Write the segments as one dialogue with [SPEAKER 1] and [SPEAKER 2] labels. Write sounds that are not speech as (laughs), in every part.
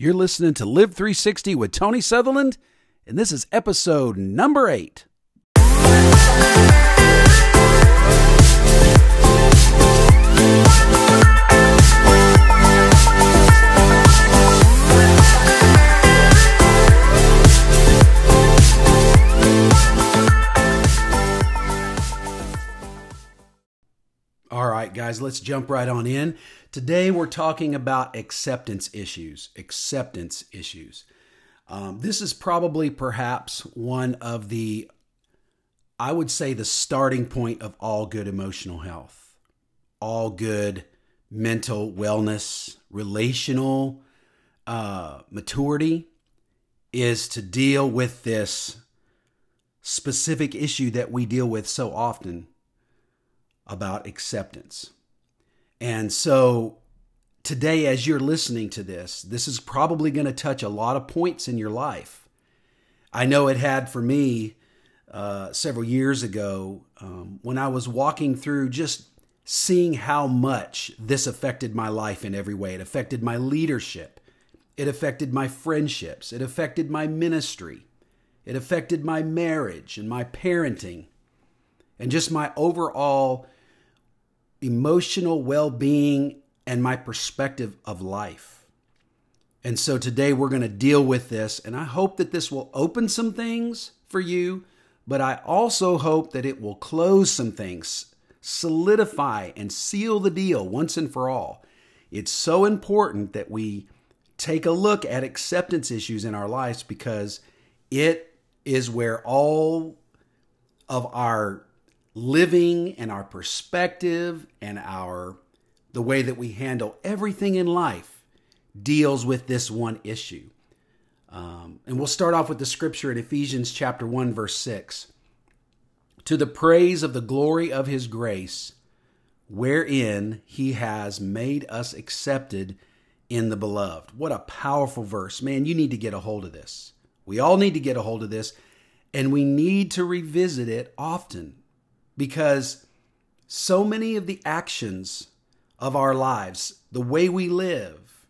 [SPEAKER 1] You're listening to Live 360 with Tony Sutherland, and this is episode number eight. All right, guys, let's jump right on in. Today we're talking about acceptance issues. Acceptance issues. Um, this is probably perhaps one of the, I would say, the starting point of all good emotional health, all good mental wellness, relational uh, maturity is to deal with this specific issue that we deal with so often about acceptance. And so today, as you're listening to this, this is probably going to touch a lot of points in your life. I know it had for me uh, several years ago um, when I was walking through just seeing how much this affected my life in every way. It affected my leadership, it affected my friendships, it affected my ministry, it affected my marriage and my parenting, and just my overall emotional well being and my perspective of life. And so today we're going to deal with this, and I hope that this will open some things for you, but I also hope that it will close some things, solidify and seal the deal once and for all. It's so important that we take a look at acceptance issues in our lives because it is where all of our living and our perspective and our the way that we handle everything in life deals with this one issue. Um, and we'll start off with the scripture in Ephesians chapter 1 verse 6. To the praise of the glory of his grace wherein he has made us accepted in the beloved. What a powerful verse. Man, you need to get a hold of this. We all need to get a hold of this and we need to revisit it often because so many of the actions of our lives, the way we live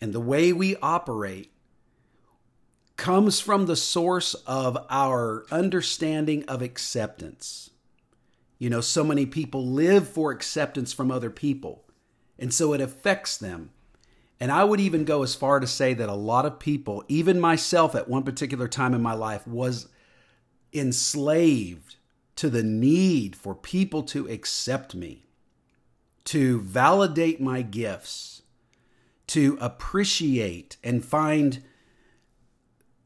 [SPEAKER 1] and the way we operate, comes from the source of our understanding of acceptance. You know, so many people live for acceptance from other people, and so it affects them. And I would even go as far to say that a lot of people, even myself at one particular time in my life, was enslaved to the need for people to accept me, to validate my gifts, to appreciate and find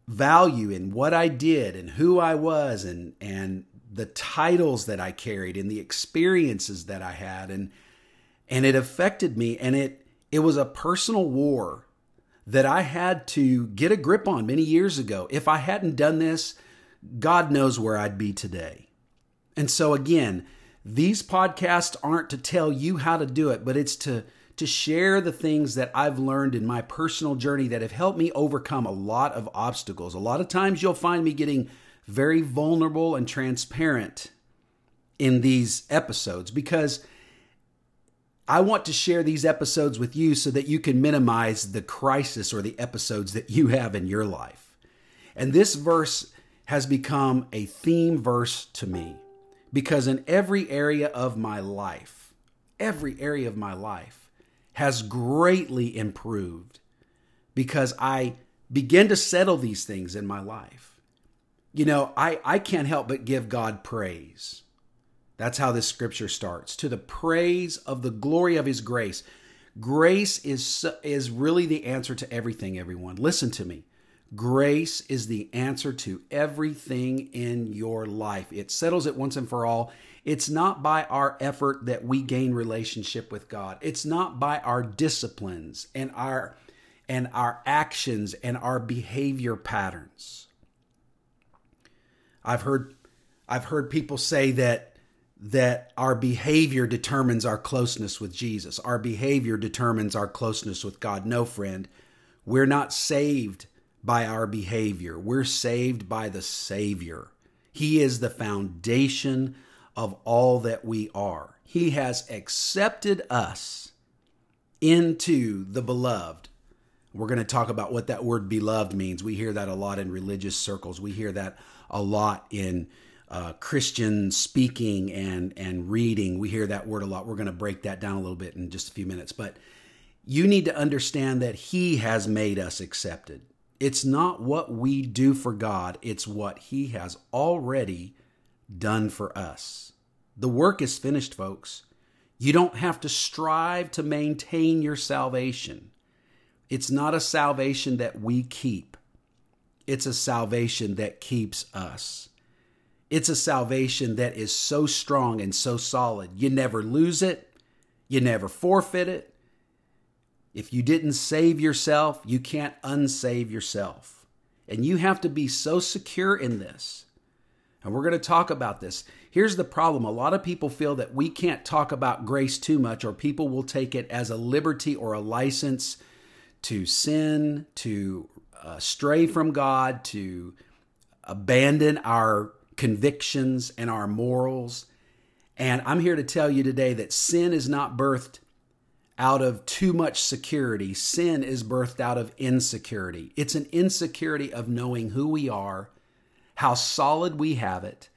[SPEAKER 1] value in what I did and who I was and and the titles that I carried and the experiences that I had and and it affected me and it it was a personal war that I had to get a grip on many years ago. If I hadn't done this, God knows where I'd be today. And so again, these podcasts aren't to tell you how to do it, but it's to to share the things that I've learned in my personal journey that have helped me overcome a lot of obstacles. A lot of times you'll find me getting very vulnerable and transparent in these episodes because I want to share these episodes with you so that you can minimize the crisis or the episodes that you have in your life. And this verse has become a theme verse to me because in every area of my life, every area of my life has greatly improved because I begin to settle these things in my life. You know, I, I can't help but give God praise. That's how this scripture starts to the praise of the glory of his grace. Grace is, is really the answer to everything, everyone. Listen to me. Grace is the answer to everything in your life. It settles it once and for all. It's not by our effort that we gain relationship with God. It's not by our disciplines and our and our actions and our behavior patterns. I've heard I've heard people say that that our behavior determines our closeness with Jesus. Our behavior determines our closeness with God. No, friend. We're not saved by our behavior. We're saved by the Savior. He is the foundation of all that we are. He has accepted us into the beloved. We're going to talk about what that word beloved means. We hear that a lot in religious circles. We hear that a lot in uh, Christian speaking and and reading. We hear that word a lot. We're going to break that down a little bit in just a few minutes. But you need to understand that He has made us accepted. It's not what we do for God, it's what He has already done for us. The work is finished, folks. You don't have to strive to maintain your salvation. It's not a salvation that we keep, it's a salvation that keeps us. It's a salvation that is so strong and so solid. You never lose it, you never forfeit it. If you didn't save yourself, you can't unsave yourself. And you have to be so secure in this. And we're going to talk about this. Here's the problem a lot of people feel that we can't talk about grace too much, or people will take it as a liberty or a license to sin, to uh, stray from God, to abandon our convictions and our morals. And I'm here to tell you today that sin is not birthed out of too much security. Sin is birthed out of insecurity. It's an insecurity of knowing who we are, how solid we have it,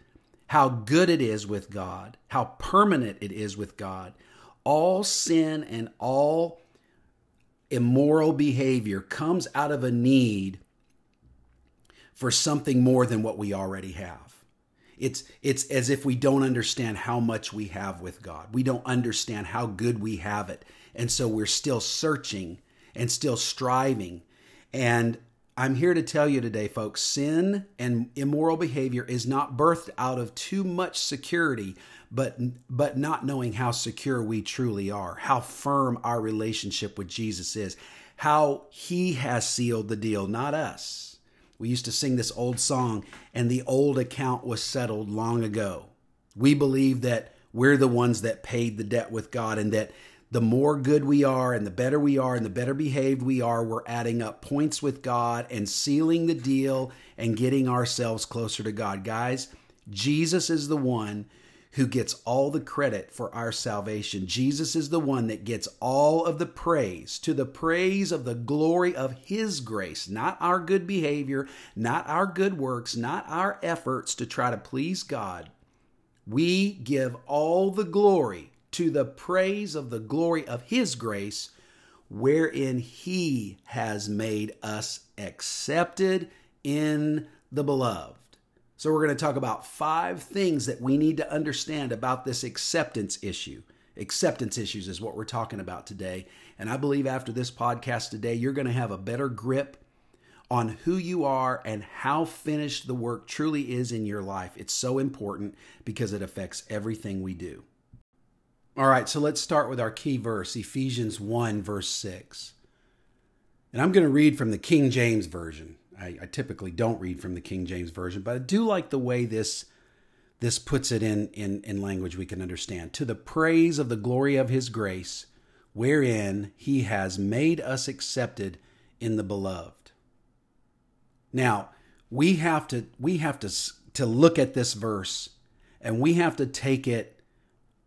[SPEAKER 1] how good it is with God, how permanent it is with God. All sin and all immoral behavior comes out of a need for something more than what we already have. It's it's as if we don't understand how much we have with God. We don't understand how good we have it. And so we're still searching and still striving. And I'm here to tell you today, folks, sin and immoral behavior is not birthed out of too much security, but but not knowing how secure we truly are, how firm our relationship with Jesus is, how he has sealed the deal, not us. We used to sing this old song, and the old account was settled long ago. We believe that we're the ones that paid the debt with God, and that the more good we are, and the better we are, and the better behaved we are, we're adding up points with God and sealing the deal and getting ourselves closer to God. Guys, Jesus is the one who gets all the credit for our salvation. Jesus is the one that gets all of the praise to the praise of the glory of His grace, not our good behavior, not our good works, not our efforts to try to please God. We give all the glory to the praise of the glory of His grace, wherein He has made us accepted in the beloved. So, we're going to talk about five things that we need to understand about this acceptance issue. Acceptance issues is what we're talking about today. And I believe after this podcast today, you're going to have a better grip on who you are and how finished the work truly is in your life. It's so important because it affects everything we do. All right, so let's start with our key verse, Ephesians 1, verse 6. And I'm going to read from the King James Version. I, I, typically don't read from the King James version, but I do like the way this this puts it in, in in language we can understand. To the praise of the glory of His grace, wherein He has made us accepted in the beloved. Now we have to we have to to look at this verse, and we have to take it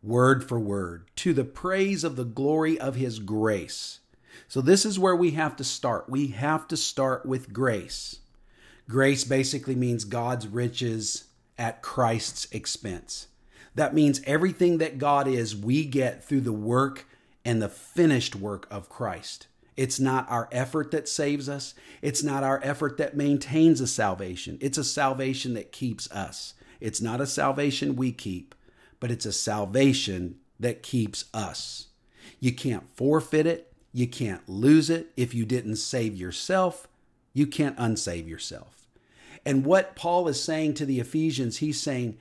[SPEAKER 1] word for word. To the praise of the glory of His grace so, this is where we have to start. We have to start with grace. Grace basically means God's riches at Christ's expense. That means everything that God is, we get through the work and the finished work of Christ. It's not our effort that saves us. It's not our effort that maintains a salvation. It's a salvation that keeps us. It's not a salvation we keep, but it's a salvation that keeps us. You can't forfeit it. You can't lose it. If you didn't save yourself, you can't unsave yourself. And what Paul is saying to the Ephesians, he's saying,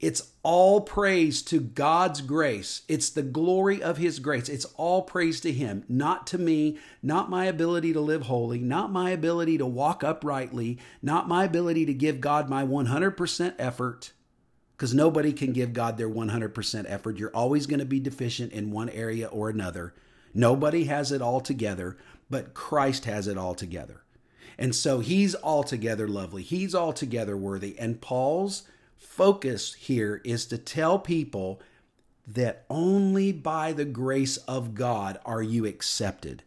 [SPEAKER 1] it's all praise to God's grace. It's the glory of His grace. It's all praise to Him, not to me, not my ability to live holy, not my ability to walk uprightly, not my ability to give God my 100% effort, because nobody can give God their 100% effort. You're always going to be deficient in one area or another. Nobody has it all together, but Christ has it all together. And so he's altogether lovely. He's altogether worthy. And Paul's focus here is to tell people that only by the grace of God are you accepted.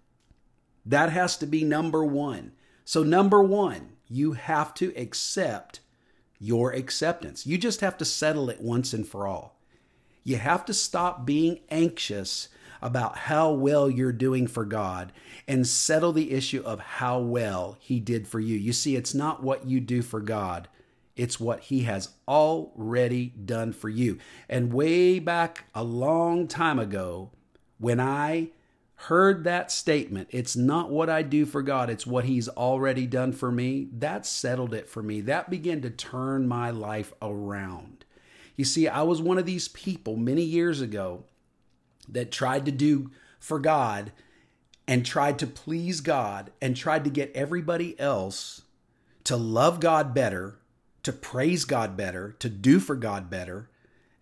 [SPEAKER 1] That has to be number one. So, number one, you have to accept your acceptance. You just have to settle it once and for all. You have to stop being anxious about how well you're doing for God and settle the issue of how well He did for you. You see, it's not what you do for God, it's what He has already done for you. And way back a long time ago, when I heard that statement, it's not what I do for God, it's what He's already done for me, that settled it for me. That began to turn my life around. You see, I was one of these people many years ago that tried to do for God and tried to please God and tried to get everybody else to love God better, to praise God better, to do for God better.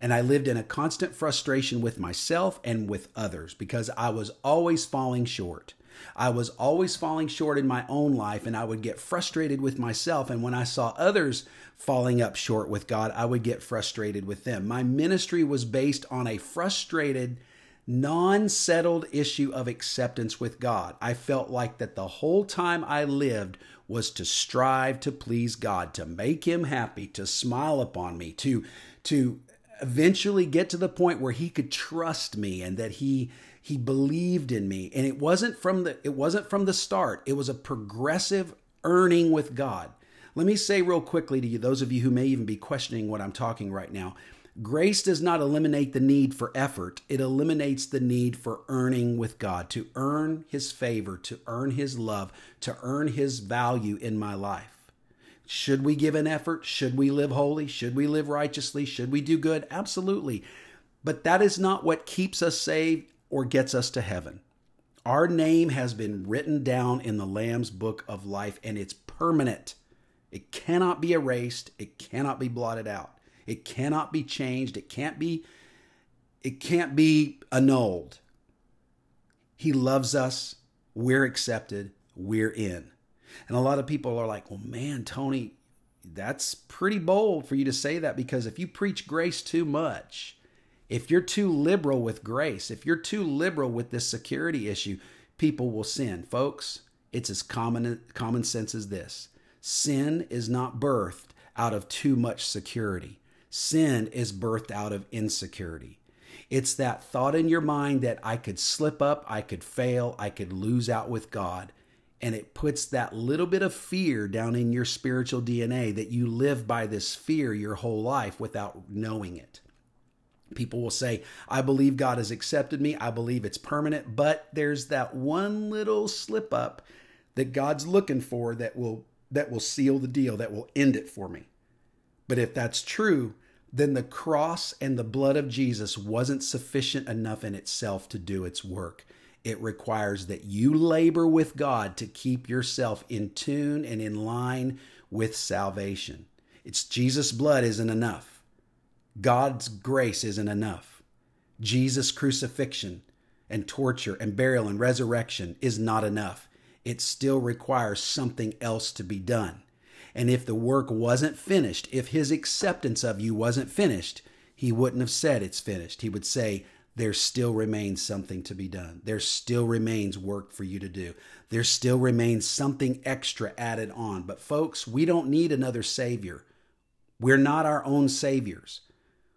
[SPEAKER 1] And I lived in a constant frustration with myself and with others because I was always falling short. I was always falling short in my own life, and I would get frustrated with myself. And when I saw others falling up short with God, I would get frustrated with them. My ministry was based on a frustrated, non settled issue of acceptance with God. I felt like that the whole time I lived was to strive to please God, to make him happy, to smile upon me, to to eventually get to the point where he could trust me and that he he believed in me. And it wasn't from the it wasn't from the start. It was a progressive earning with God. Let me say real quickly to you those of you who may even be questioning what I'm talking right now. Grace does not eliminate the need for effort, it eliminates the need for earning with God, to earn His favor, to earn His love, to earn His value in my life. Should we give an effort? Should we live holy? Should we live righteously? Should we do good? Absolutely. But that is not what keeps us saved or gets us to heaven. Our name has been written down in the Lamb's book of life and it's permanent. It cannot be erased, it cannot be blotted out. It cannot be changed. It can't be it can't be annulled. He loves us. We're accepted. We're in. And a lot of people are like, "Well, man, Tony, that's pretty bold for you to say that because if you preach grace too much, if you're too liberal with grace, if you're too liberal with this security issue, people will sin. Folks, it's as common common sense as this. Sin is not birthed out of too much security. Sin is birthed out of insecurity. It's that thought in your mind that I could slip up, I could fail, I could lose out with God. And it puts that little bit of fear down in your spiritual DNA that you live by this fear your whole life without knowing it. People will say, I believe God has accepted me. I believe it's permanent. But there's that one little slip up that God's looking for that will that will seal the deal, that will end it for me. But if that's true, then the cross and the blood of Jesus wasn't sufficient enough in itself to do its work. It requires that you labor with God to keep yourself in tune and in line with salvation. It's Jesus' blood isn't enough. God's grace isn't enough. Jesus' crucifixion and torture and burial and resurrection is not enough. It still requires something else to be done. And if the work wasn't finished, if his acceptance of you wasn't finished, he wouldn't have said it's finished. He would say, there still remains something to be done. There still remains work for you to do. There still remains something extra added on. But, folks, we don't need another Savior. We're not our own Saviors.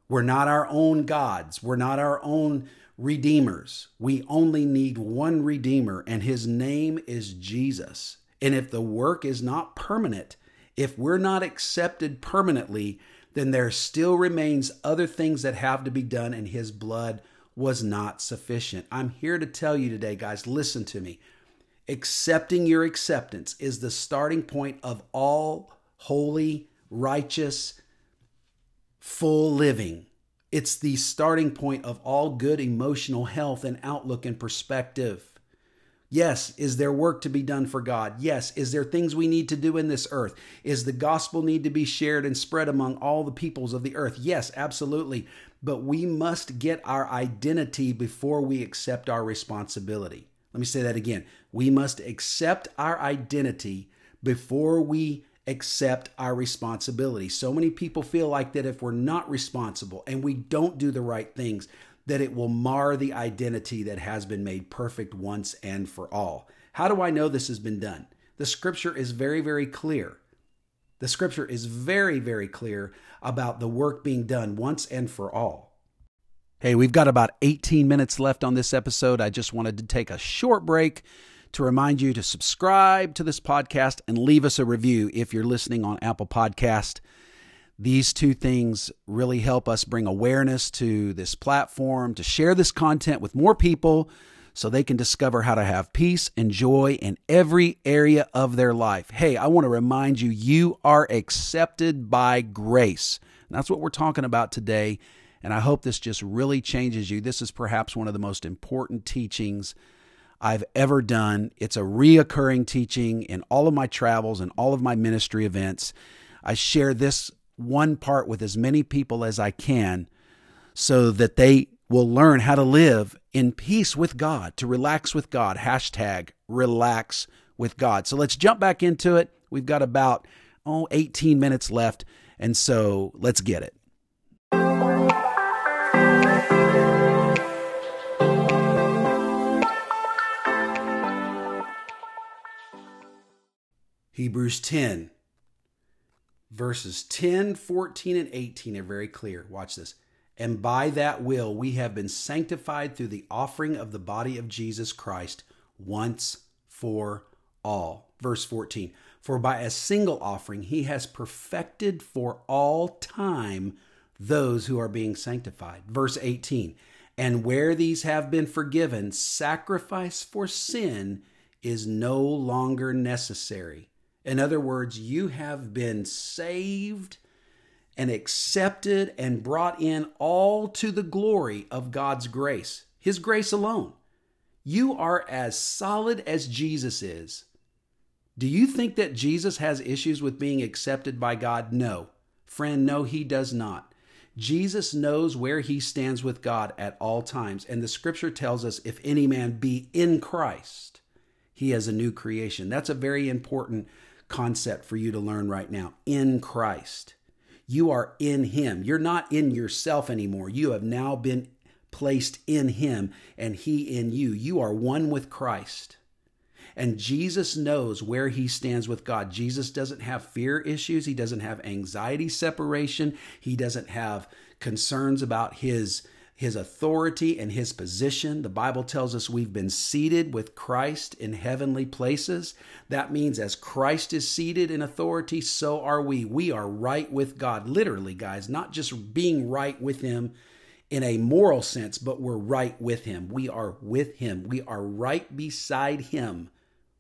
[SPEAKER 1] We're not our own gods. We're not our own Redeemers. We only need one Redeemer, and His name is Jesus. And if the work is not permanent, if we're not accepted permanently, then there still remains other things that have to be done, and his blood was not sufficient. I'm here to tell you today, guys, listen to me. Accepting your acceptance is the starting point of all holy, righteous, full living. It's the starting point of all good emotional health and outlook and perspective. Yes, is there work to be done for God? Yes, is there things we need to do in this earth? Is the gospel need to be shared and spread among all the peoples of the earth? Yes, absolutely. But we must get our identity before we accept our responsibility. Let me say that again. We must accept our identity before we accept our responsibility. So many people feel like that if we're not responsible and we don't do the right things, that it will mar the identity that has been made perfect once and for all. How do I know this has been done? The scripture is very, very clear. The scripture is very, very clear about the work being done once and for all. Hey, we've got about 18 minutes left on this episode. I just wanted to take a short break to remind you to subscribe to this podcast and leave us a review if you're listening on Apple Podcast. These two things really help us bring awareness to this platform, to share this content with more people so they can discover how to have peace and joy in every area of their life. Hey, I want to remind you, you are accepted by grace. And that's what we're talking about today. And I hope this just really changes you. This is perhaps one of the most important teachings I've ever done. It's a reoccurring teaching in all of my travels and all of my ministry events. I share this one part with as many people as I can so that they will learn how to live in peace with God, to relax with God. Hashtag relax with God. So let's jump back into it. We've got about, oh, 18 minutes left. And so let's get it. Hebrews 10, verses 10, 14, and 18 are very clear. Watch this. And by that will we have been sanctified through the offering of the body of Jesus Christ once for all. Verse 14. For by a single offering he has perfected for all time those who are being sanctified. Verse 18. And where these have been forgiven, sacrifice for sin is no longer necessary. In other words, you have been saved and accepted and brought in all to the glory of God's grace, His grace alone. You are as solid as Jesus is. Do you think that Jesus has issues with being accepted by God? No. Friend, no, he does not. Jesus knows where he stands with God at all times. And the scripture tells us if any man be in Christ, he has a new creation. That's a very important concept for you to learn right now in Christ. You are in Him. You're not in yourself anymore. You have now been placed in Him and He in you. You are one with Christ. And Jesus knows where he stands with God. Jesus doesn't have fear issues. He doesn't have anxiety separation. He doesn't have concerns about his his authority and his position. The Bible tells us we've been seated with Christ in heavenly places. That means as Christ is seated in authority, so are we. We are right with God, literally, guys, not just being right with him in a moral sense, but we're right with him. We are with him. We are right beside him.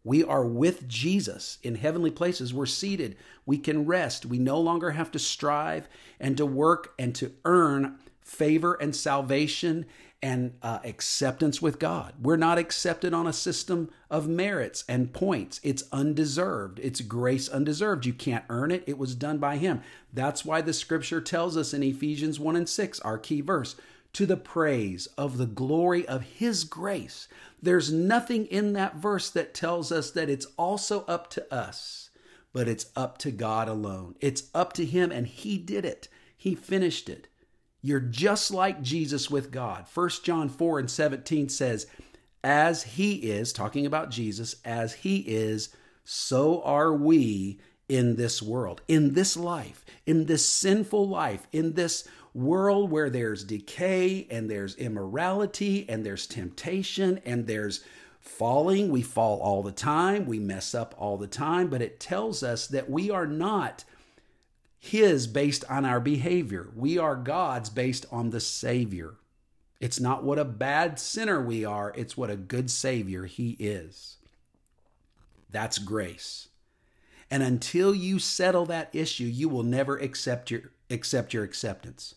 [SPEAKER 1] We are with Jesus in heavenly places. We're seated. We can rest. We no longer have to strive and to work and to earn favor and salvation and uh, acceptance with God. We're not accepted on a system of merits and points. It's undeserved. It's grace undeserved. You can't earn it. It was done by Him. That's why the scripture tells us in Ephesians 1 and 6, our key verse, to the praise of the glory of His grace. There's nothing in that verse that tells us that it's also up to us, but it's up to God alone. It's up to Him, and He did it. He finished it. You're just like Jesus with God. 1 John 4 and 17 says, As he is, talking about Jesus, as he is, so are we in this world, in this life, in this sinful life, in this world where there's decay and there's immorality and there's temptation and there's falling. We fall all the time, we mess up all the time, but it tells us that we are not his based on our behavior. We are God's based on the Savior. It's not what a bad sinner we are, it's what a good Savior He is. That's grace. And until you settle that issue, you will never accept your, accept your acceptance.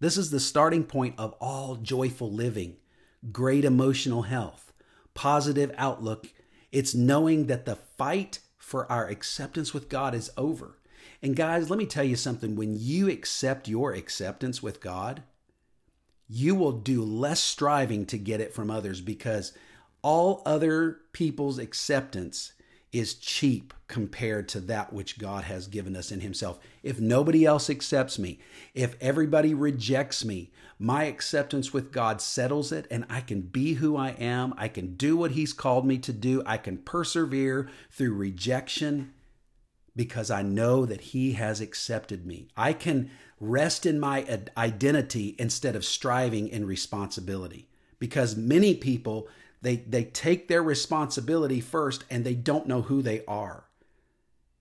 [SPEAKER 1] This is the starting point of all joyful living, great emotional health, positive outlook. It's knowing that the fight for our acceptance with God is over. And guys, let me tell you something. When you accept your acceptance with God, you will do less striving to get it from others because all other people's acceptance is cheap compared to that which God has given us in Himself. If nobody else accepts me, if everybody rejects me, my acceptance with God settles it, and I can be who I am. I can do what He's called me to do. I can persevere through rejection because I know that He has accepted me. I can rest in my identity instead of striving in responsibility because many people they they take their responsibility first and they don't know who they are.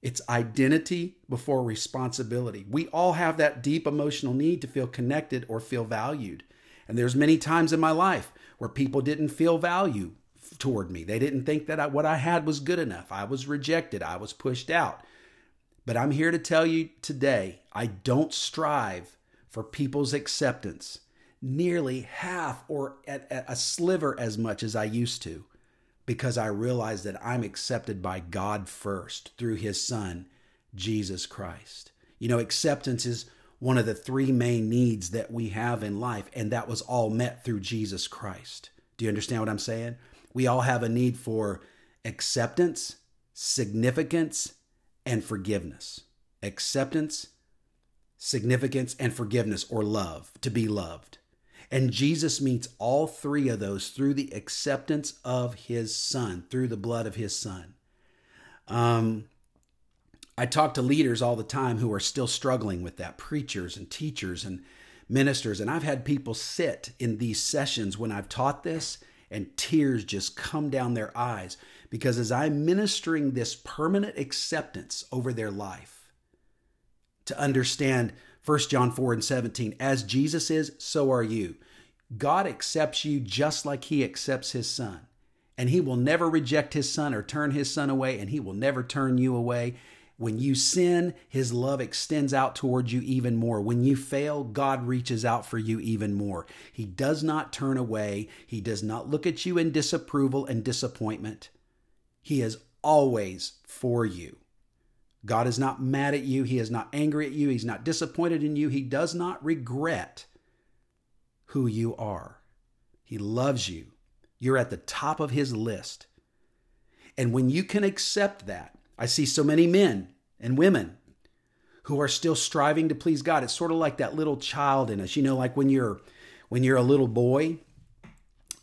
[SPEAKER 1] It's identity before responsibility. We all have that deep emotional need to feel connected or feel valued. And there's many times in my life where people didn't feel value toward me. They didn't think that I, what i had was good enough. I was rejected. I was pushed out but i'm here to tell you today i don't strive for people's acceptance nearly half or at, at a sliver as much as I used to because I realize that I'm accepted by God first through his son, Jesus Christ. You know, acceptance is one of the three main needs that we have in life, and that was all met through Jesus Christ. Do you understand what I'm saying? We all have a need for acceptance, significance, and forgiveness. Acceptance, significance, and forgiveness, or love, to be loved. And Jesus meets all three of those through the acceptance of his son, through the blood of his son. Um, I talk to leaders all the time who are still struggling with that, preachers and teachers and ministers. And I've had people sit in these sessions when I've taught this and tears just come down their eyes because as I'm ministering this permanent acceptance over their life, to understand 1 John 4 and 17, as Jesus is, so are you. God accepts you just like he accepts his son. And he will never reject his son or turn his son away, and he will never turn you away. When you sin, his love extends out towards you even more. When you fail, God reaches out for you even more. He does not turn away. He does not look at you in disapproval and disappointment. He is always for you. God is not mad at you. He is not angry at you. He's not disappointed in you. He does not regret who you are. He loves you. You're at the top of his list. And when you can accept that, I see so many men and women who are still striving to please God. It's sort of like that little child in us, you know, like when you're when you're a little boy.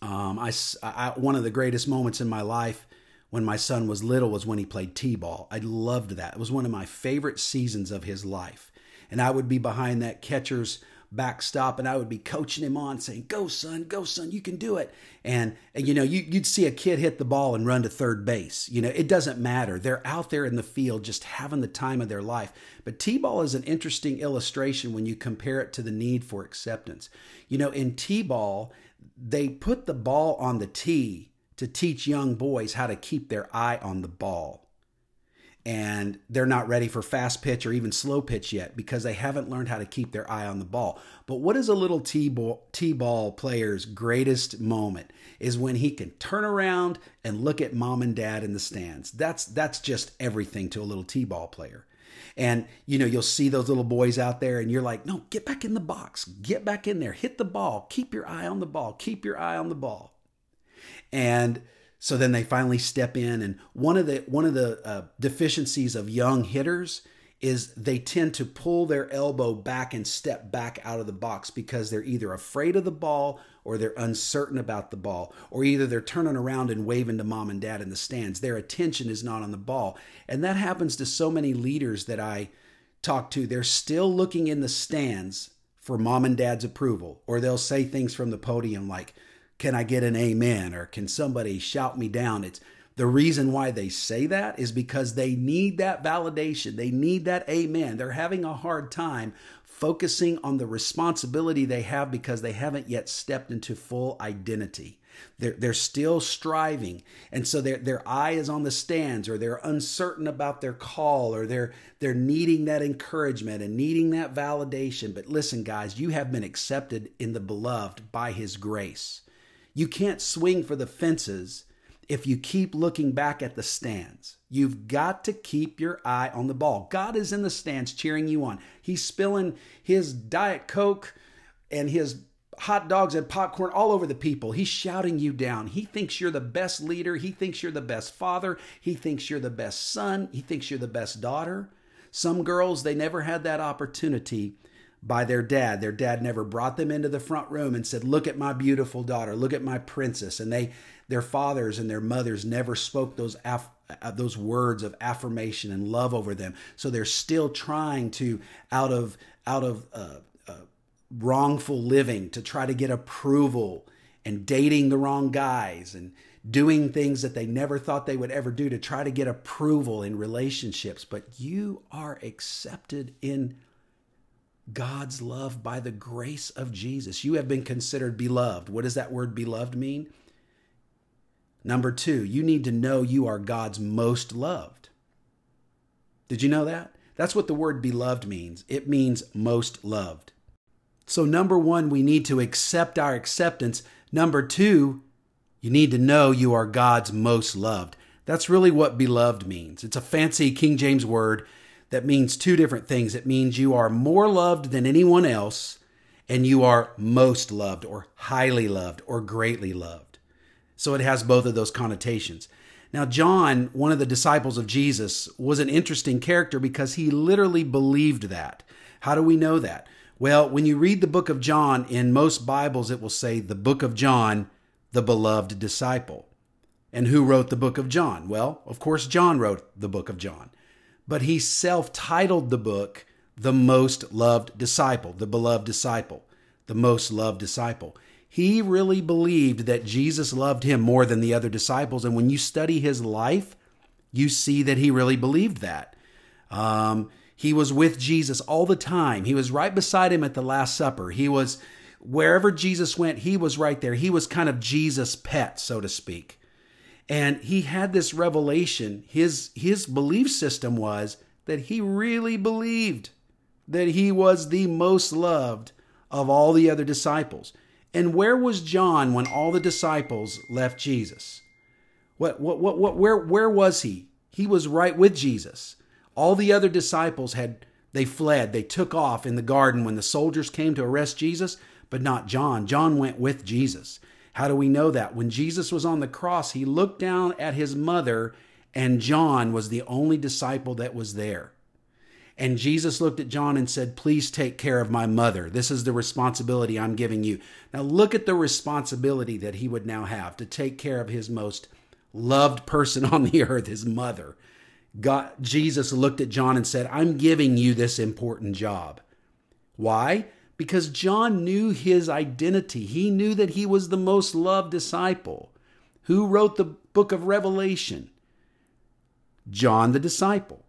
[SPEAKER 1] Um, I, I one of the greatest moments in my life when my son was little was when he played t-ball. I loved that. It was one of my favorite seasons of his life. And I would be behind that catcher's backstop and I would be coaching him on saying, go son, go son, you can do it. And, and you know, you, you'd see a kid hit the ball and run to third base. You know, it doesn't matter. They're out there in the field just having the time of their life. But T-ball is an interesting illustration when you compare it to the need for acceptance. You know, in T-ball, they put the ball on the tee to teach young boys how to keep their eye on the ball. And they're not ready for fast pitch or even slow pitch yet because they haven't learned how to keep their eye on the ball. But what is a little T-ball player's greatest moment is when he can turn around and look at mom and dad in the stands. That's that's just everything to a little T-ball player. And you know, you'll see those little boys out there and you're like, "No, get back in the box. Get back in there. Hit the ball. Keep your eye on the ball. Keep your eye on the ball." And so then they finally step in, and one of the one of the uh, deficiencies of young hitters is they tend to pull their elbow back and step back out of the box because they're either afraid of the ball or they're uncertain about the ball, or either they're turning around and waving to mom and dad in the stands. Their attention is not on the ball. And that happens to so many leaders that I talk to. They're still looking in the stands for mom and dad's approval, or they'll say things from the podium like, can I get an amen or can somebody shout me down? It's the reason why they say that is because they need that validation. They need that amen. They're having a hard time focusing on the responsibility they have because they haven't yet stepped into full identity. They're, they're still striving. And so their, their eye is on the stands or they're uncertain about their call or they're, they're needing that encouragement and needing that validation. But listen, guys, you have been accepted in the beloved by his grace. You can't swing for the fences if you keep looking back at the stands. You've got to keep your eye on the ball. God is in the stands cheering you on. He's spilling his Diet Coke and his hot dogs and popcorn all over the people. He's shouting you down. He thinks you're the best leader. He thinks you're the best father. He thinks you're the best son. He thinks you're the best daughter. Some girls, they never had that opportunity by their dad. Their dad never brought them into the front room and said, "Look at my beautiful daughter. Look at my princess." And they their fathers and their mothers never spoke those af- uh, those words of affirmation and love over them. So they're still trying to out of out of uh, uh, wrongful living to try to get approval and dating the wrong guys and doing things that they never thought they would ever do to try to get approval in relationships. But you are accepted in God's love by the grace of Jesus. You have been considered beloved. What does that word beloved mean? Number two, you need to know you are God's most loved. Did you know that? That's what the word beloved means. It means most loved. So, number one, we need to accept our acceptance. Number two, you need to know you are God's most loved. That's really what beloved means. It's a fancy King James word that means two different things. It means you are more loved than anyone else, and you are most loved, or highly loved, or greatly loved. So it has both of those connotations. Now, John, one of the disciples of Jesus, was an interesting character because he literally believed that. How do we know that? Well, when you read the book of John, in most Bibles, it will say the book of John, the beloved disciple. And who wrote the book of John? Well, of course, John wrote the book of John but he self titled the book The Most Loved Disciple, the beloved disciple, the most loved disciple. He really believed that Jesus loved him more than the other disciples. And when you study his life, you see that he really believed that. Um, he was with Jesus all the time. He was right beside him at the Last Supper. He was wherever Jesus went, he was right there. He was kind of Jesus' pet, so to speak and he had this revelation. His his belief system was that he really believed that he was the most loved of all the other disciples. And where was john when all the disciples left jesus? What what what, what where where was he? He was right with jesus. All the other disciples had they fled. They took off in the garden when the soldiers came to arrest jesus but not john. John went with jesus how do we know that? When Jesus was on the cross, he looked down at his mother, and John was the only disciple that was there. And Jesus looked at John and said, Please take care of my mother. This is the responsibility I'm giving you. Now, look at the responsibility that he would now have to take care of his most loved person on the (laughs) earth, his mother. God, Jesus looked at John and said, I'm giving you this important job. Why? Because John knew his identity. He knew that he was the most loved disciple. Who wrote the book of Revelation? John the disciple.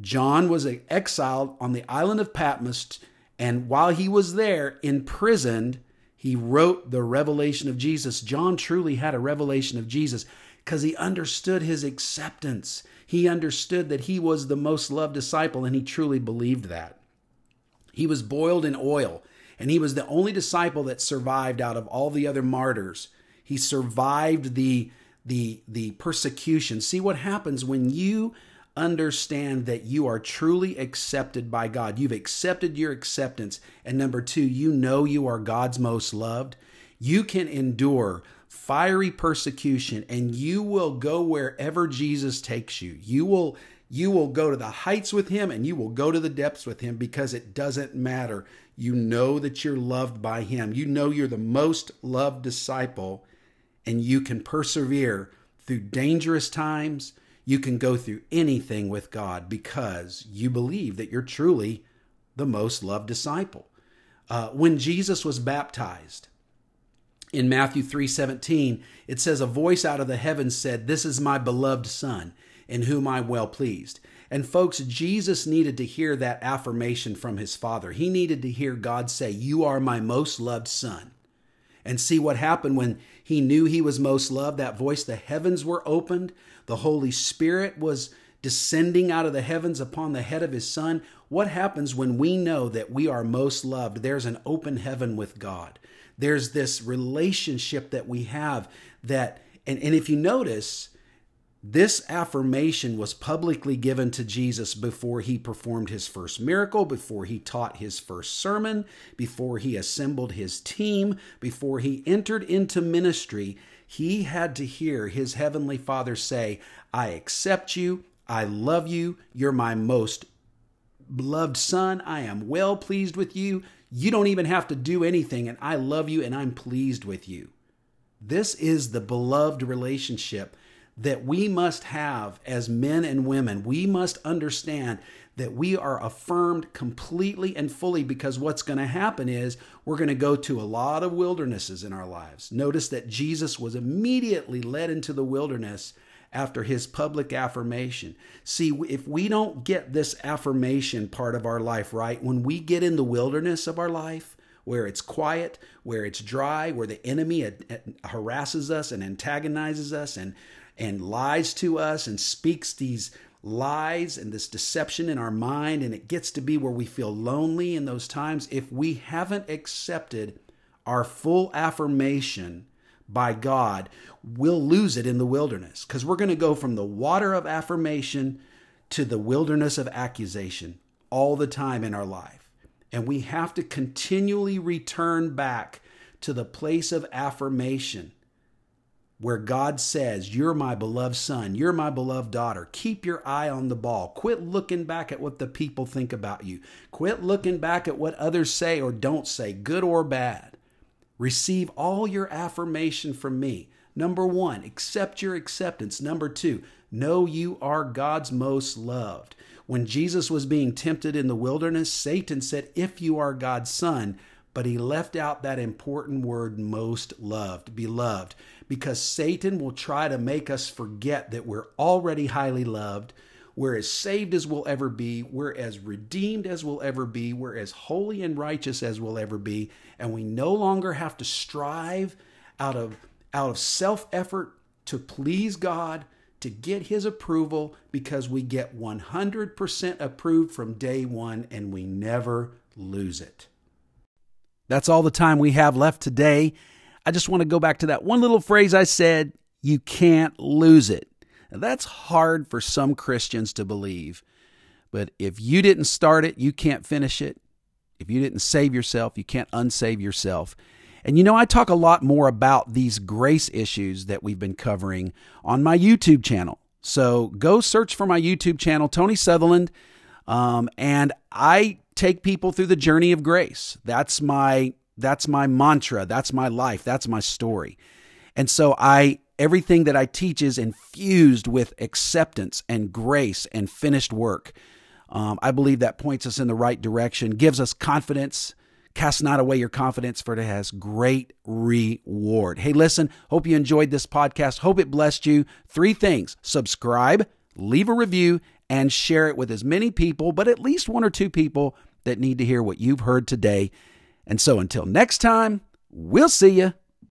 [SPEAKER 1] John was exiled on the island of Patmos, and while he was there, imprisoned, he wrote the revelation of Jesus. John truly had a revelation of Jesus because he understood his acceptance. He understood that he was the most loved disciple, and he truly believed that. He was boiled in oil and he was the only disciple that survived out of all the other martyrs. He survived the the the persecution. See what happens when you understand that you are truly accepted by God. You've accepted your acceptance. And number 2, you know you are God's most loved. You can endure fiery persecution and you will go wherever Jesus takes you. You will you will go to the heights with him and you will go to the depths with him because it doesn't matter. You know that you're loved by Him. You know you're the most loved disciple, and you can persevere through dangerous times. You can go through anything with God because you believe that you're truly the most loved disciple. Uh, when Jesus was baptized, in Matthew 3:17 it says a voice out of the heavens said this is my beloved son in whom I'm well pleased and folks, Jesus needed to hear that affirmation from his father. He needed to hear God say, You are my most loved son. And see what happened when he knew he was most loved. That voice, the heavens were opened, the Holy Spirit was descending out of the heavens upon the head of his son. What happens when we know that we are most loved? There's an open heaven with God. There's this relationship that we have that, and, and if you notice, This affirmation was publicly given to Jesus before he performed his first miracle, before he taught his first sermon, before he assembled his team, before he entered into ministry. He had to hear his heavenly Father say, I accept you, I love you, you're my most beloved son, I am well pleased with you. You don't even have to do anything, and I love you and I'm pleased with you. This is the beloved relationship that we must have as men and women. We must understand that we are affirmed completely and fully because what's going to happen is we're going to go to a lot of wildernesses in our lives. Notice that Jesus was immediately led into the wilderness after his public affirmation. See, if we don't get this affirmation part of our life right, when we get in the wilderness of our life, where it's quiet, where it's dry, where the enemy uh, uh, harasses us and antagonizes us and and lies to us and speaks these lies and this deception in our mind, and it gets to be where we feel lonely in those times, if we haven't accepted our full affirmation by God, we'll lose it in the wilderness because we're going to go from the water of affirmation to the wilderness of accusation all the time in our life. And we have to continually return back to the place of affirmation where God says, You're my beloved son, you're my beloved daughter. Keep your eye on the ball. Quit looking back at what the people think about you. Quit looking back at what others say or don't say, good or bad. Receive all your affirmation from me. Number one, accept your acceptance. Number two, know you are God's most loved. When Jesus was being tempted in the wilderness, Satan said, If you are God's son, but he left out that important word, most loved, beloved because Satan will try to make us forget that we're already highly loved, we're as saved as we'll ever be, we're as redeemed as we'll ever be, we're as holy and righteous as we'll ever be, and we no longer have to strive out of out of self-effort to please God, to get his approval because we get 100% approved from day 1 and we never lose it. That's all the time we have left today. I just want to go back to that one little phrase I said you can't lose it. Now, that's hard for some Christians to believe, but if you didn't start it, you can't finish it. If you didn't save yourself, you can't unsave yourself. And you know, I talk a lot more about these grace issues that we've been covering on my YouTube channel. So go search for my YouTube channel, Tony Sutherland, um, and I take people through the journey of grace. That's my that's my mantra. That's my life. That's my story. And so I everything that I teach is infused with acceptance and grace and finished work. Um, I believe that points us in the right direction, gives us confidence. Cast not away your confidence, for it has great reward. Hey, listen, hope you enjoyed this podcast. Hope it blessed you. Three things subscribe, leave a review, and share it with as many people, but at least one or two people that need to hear what you've heard today. And so until next time, we'll see you.